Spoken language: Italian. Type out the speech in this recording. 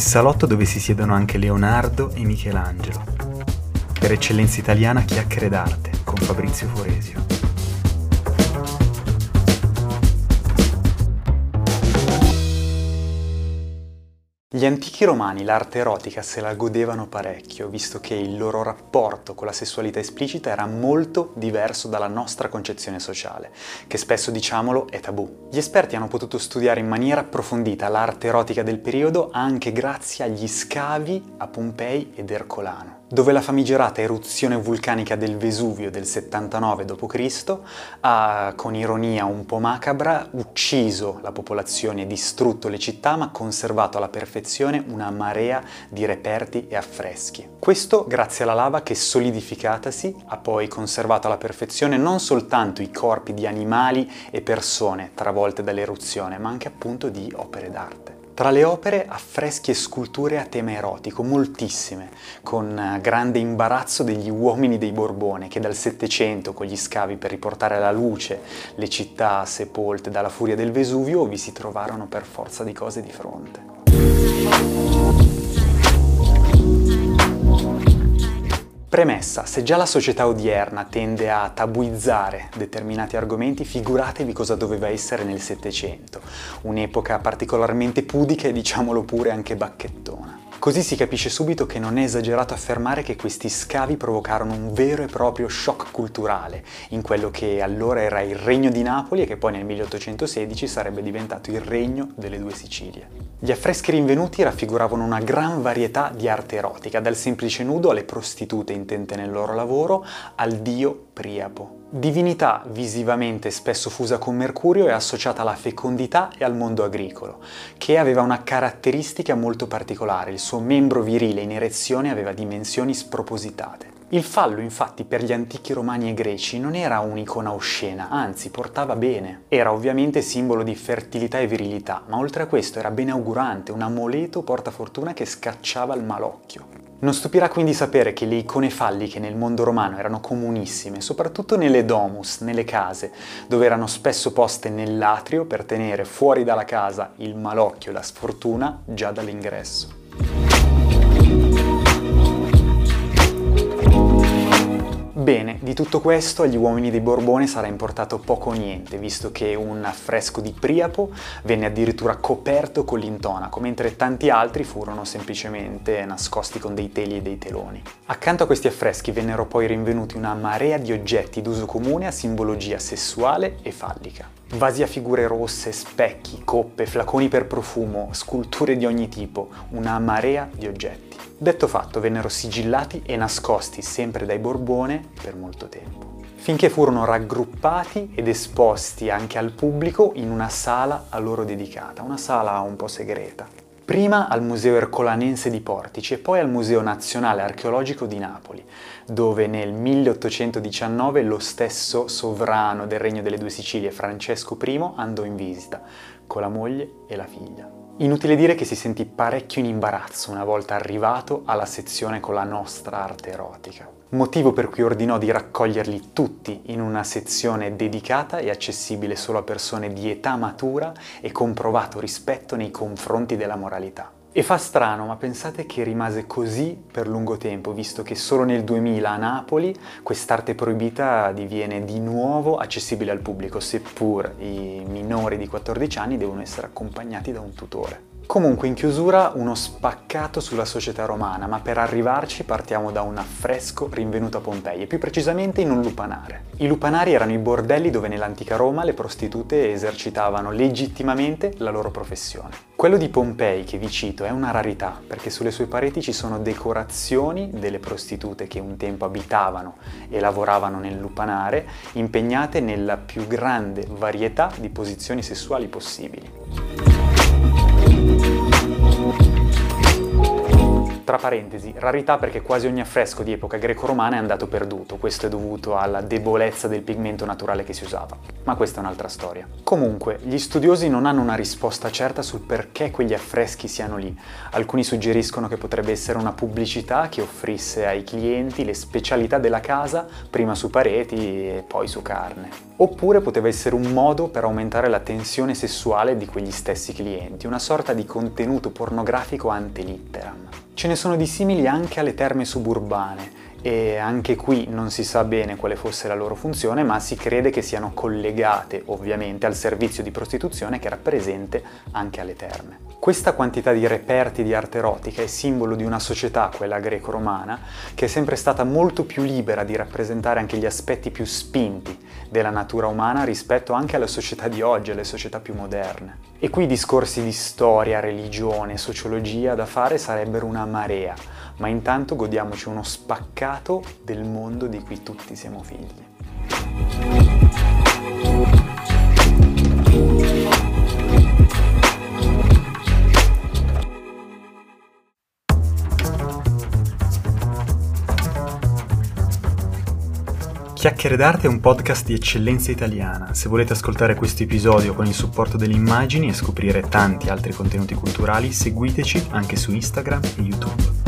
il salotto dove si siedono anche Leonardo e Michelangelo. Per eccellenza italiana chiacchiere d'arte con Fabrizio Foresio. Gli antichi romani l'arte erotica se la godevano parecchio, visto che il loro rapporto con la sessualità esplicita era molto diverso dalla nostra concezione sociale, che spesso, diciamolo, è tabù. Gli esperti hanno potuto studiare in maniera approfondita l'arte erotica del periodo anche grazie agli scavi a Pompei ed Ercolano dove la famigerata eruzione vulcanica del Vesuvio del 79 d.C. ha, con ironia un po' macabra, ucciso la popolazione distrutto le città, ma conservato alla perfezione una marea di reperti e affreschi. Questo grazie alla lava che solidificatasi ha poi conservato alla perfezione non soltanto i corpi di animali e persone travolte dall'eruzione, ma anche appunto di opere d'arte. Tra le opere affreschi e sculture a tema erotico, moltissime, con eh, grande imbarazzo degli uomini dei Borbone che dal Settecento, con gli scavi per riportare alla luce le città sepolte dalla furia del Vesuvio, vi si trovarono per forza di cose di fronte. Premessa, se già la società odierna tende a tabuizzare determinati argomenti, figuratevi cosa doveva essere nel Settecento, un'epoca particolarmente pudica e diciamolo pure anche bacchettona. Così si capisce subito che non è esagerato affermare che questi scavi provocarono un vero e proprio shock culturale in quello che allora era il Regno di Napoli e che poi nel 1816 sarebbe diventato il Regno delle due Sicilie. Gli affreschi rinvenuti raffiguravano una gran varietà di arte erotica, dal semplice nudo alle prostitute intente nel loro lavoro, al dio Priapo. Divinità visivamente spesso fusa con Mercurio e associata alla fecondità e al mondo agricolo, che aveva una caratteristica molto particolare, il suo membro virile in erezione aveva dimensioni spropositate. Il fallo, infatti, per gli antichi romani e greci non era un'icona oscena, anzi portava bene. Era ovviamente simbolo di fertilità e virilità, ma oltre a questo era benaugurante, un amuleto portafortuna che scacciava il malocchio. Non stupirà quindi sapere che le icone falliche nel mondo romano erano comunissime, soprattutto nelle domus, nelle case, dove erano spesso poste nell'atrio per tenere fuori dalla casa il malocchio e la sfortuna già dall'ingresso. Bene, di tutto questo agli uomini dei Borbone sarà importato poco o niente, visto che un affresco di Priapo venne addirittura coperto con l'intonaco, mentre tanti altri furono semplicemente nascosti con dei teli e dei teloni. Accanto a questi affreschi vennero poi rinvenuti una marea di oggetti d'uso comune a simbologia sessuale e fallica. Vasi a figure rosse, specchi, coppe, flaconi per profumo, sculture di ogni tipo, una marea di oggetti. Detto fatto, vennero sigillati e nascosti sempre dai Borbone per molto tempo, finché furono raggruppati ed esposti anche al pubblico in una sala a loro dedicata, una sala un po' segreta. Prima al Museo Ercolanense di Portici e poi al Museo Nazionale Archeologico di Napoli, dove nel 1819 lo stesso sovrano del Regno delle Due Sicilie, Francesco I, andò in visita con la moglie e la figlia. Inutile dire che si sentì parecchio in imbarazzo una volta arrivato alla sezione con la nostra arte erotica. Motivo per cui ordinò di raccoglierli tutti in una sezione dedicata e accessibile solo a persone di età matura e comprovato rispetto nei confronti della moralità. E fa strano, ma pensate che rimase così per lungo tempo, visto che solo nel 2000 a Napoli quest'arte proibita diviene di nuovo accessibile al pubblico, seppur i minori di 14 anni devono essere accompagnati da un tutore. Comunque in chiusura uno spaccato sulla società romana, ma per arrivarci partiamo da un affresco rinvenuto a Pompei, e più precisamente in un lupanare. I lupanari erano i bordelli dove nell'antica Roma le prostitute esercitavano legittimamente la loro professione. Quello di Pompei che vi cito è una rarità, perché sulle sue pareti ci sono decorazioni delle prostitute che un tempo abitavano e lavoravano nel lupanare, impegnate nella più grande varietà di posizioni sessuali possibili. Tra parentesi, rarità perché quasi ogni affresco di epoca greco-romana è andato perduto, questo è dovuto alla debolezza del pigmento naturale che si usava, ma questa è un'altra storia. Comunque, gli studiosi non hanno una risposta certa sul perché quegli affreschi siano lì. Alcuni suggeriscono che potrebbe essere una pubblicità che offrisse ai clienti le specialità della casa, prima su pareti e poi su carne. Oppure poteva essere un modo per aumentare la tensione sessuale di quegli stessi clienti, una sorta di contenuto pornografico ante litteram. Ce ne sono di simili anche alle terme suburbane, e anche qui non si sa bene quale fosse la loro funzione, ma si crede che siano collegate ovviamente al servizio di prostituzione che era presente anche alle terme. Questa quantità di reperti di arte erotica è simbolo di una società, quella greco-romana, che è sempre stata molto più libera di rappresentare anche gli aspetti più spinti della natura umana rispetto anche alla società di oggi, alle società più moderne. E qui discorsi di storia, religione, sociologia da fare sarebbero una marea, ma intanto godiamoci uno spaccato del mondo di cui tutti siamo figli. Chiacchiere d'arte è un podcast di eccellenza italiana. Se volete ascoltare questo episodio con il supporto delle immagini e scoprire tanti altri contenuti culturali, seguiteci anche su Instagram e YouTube.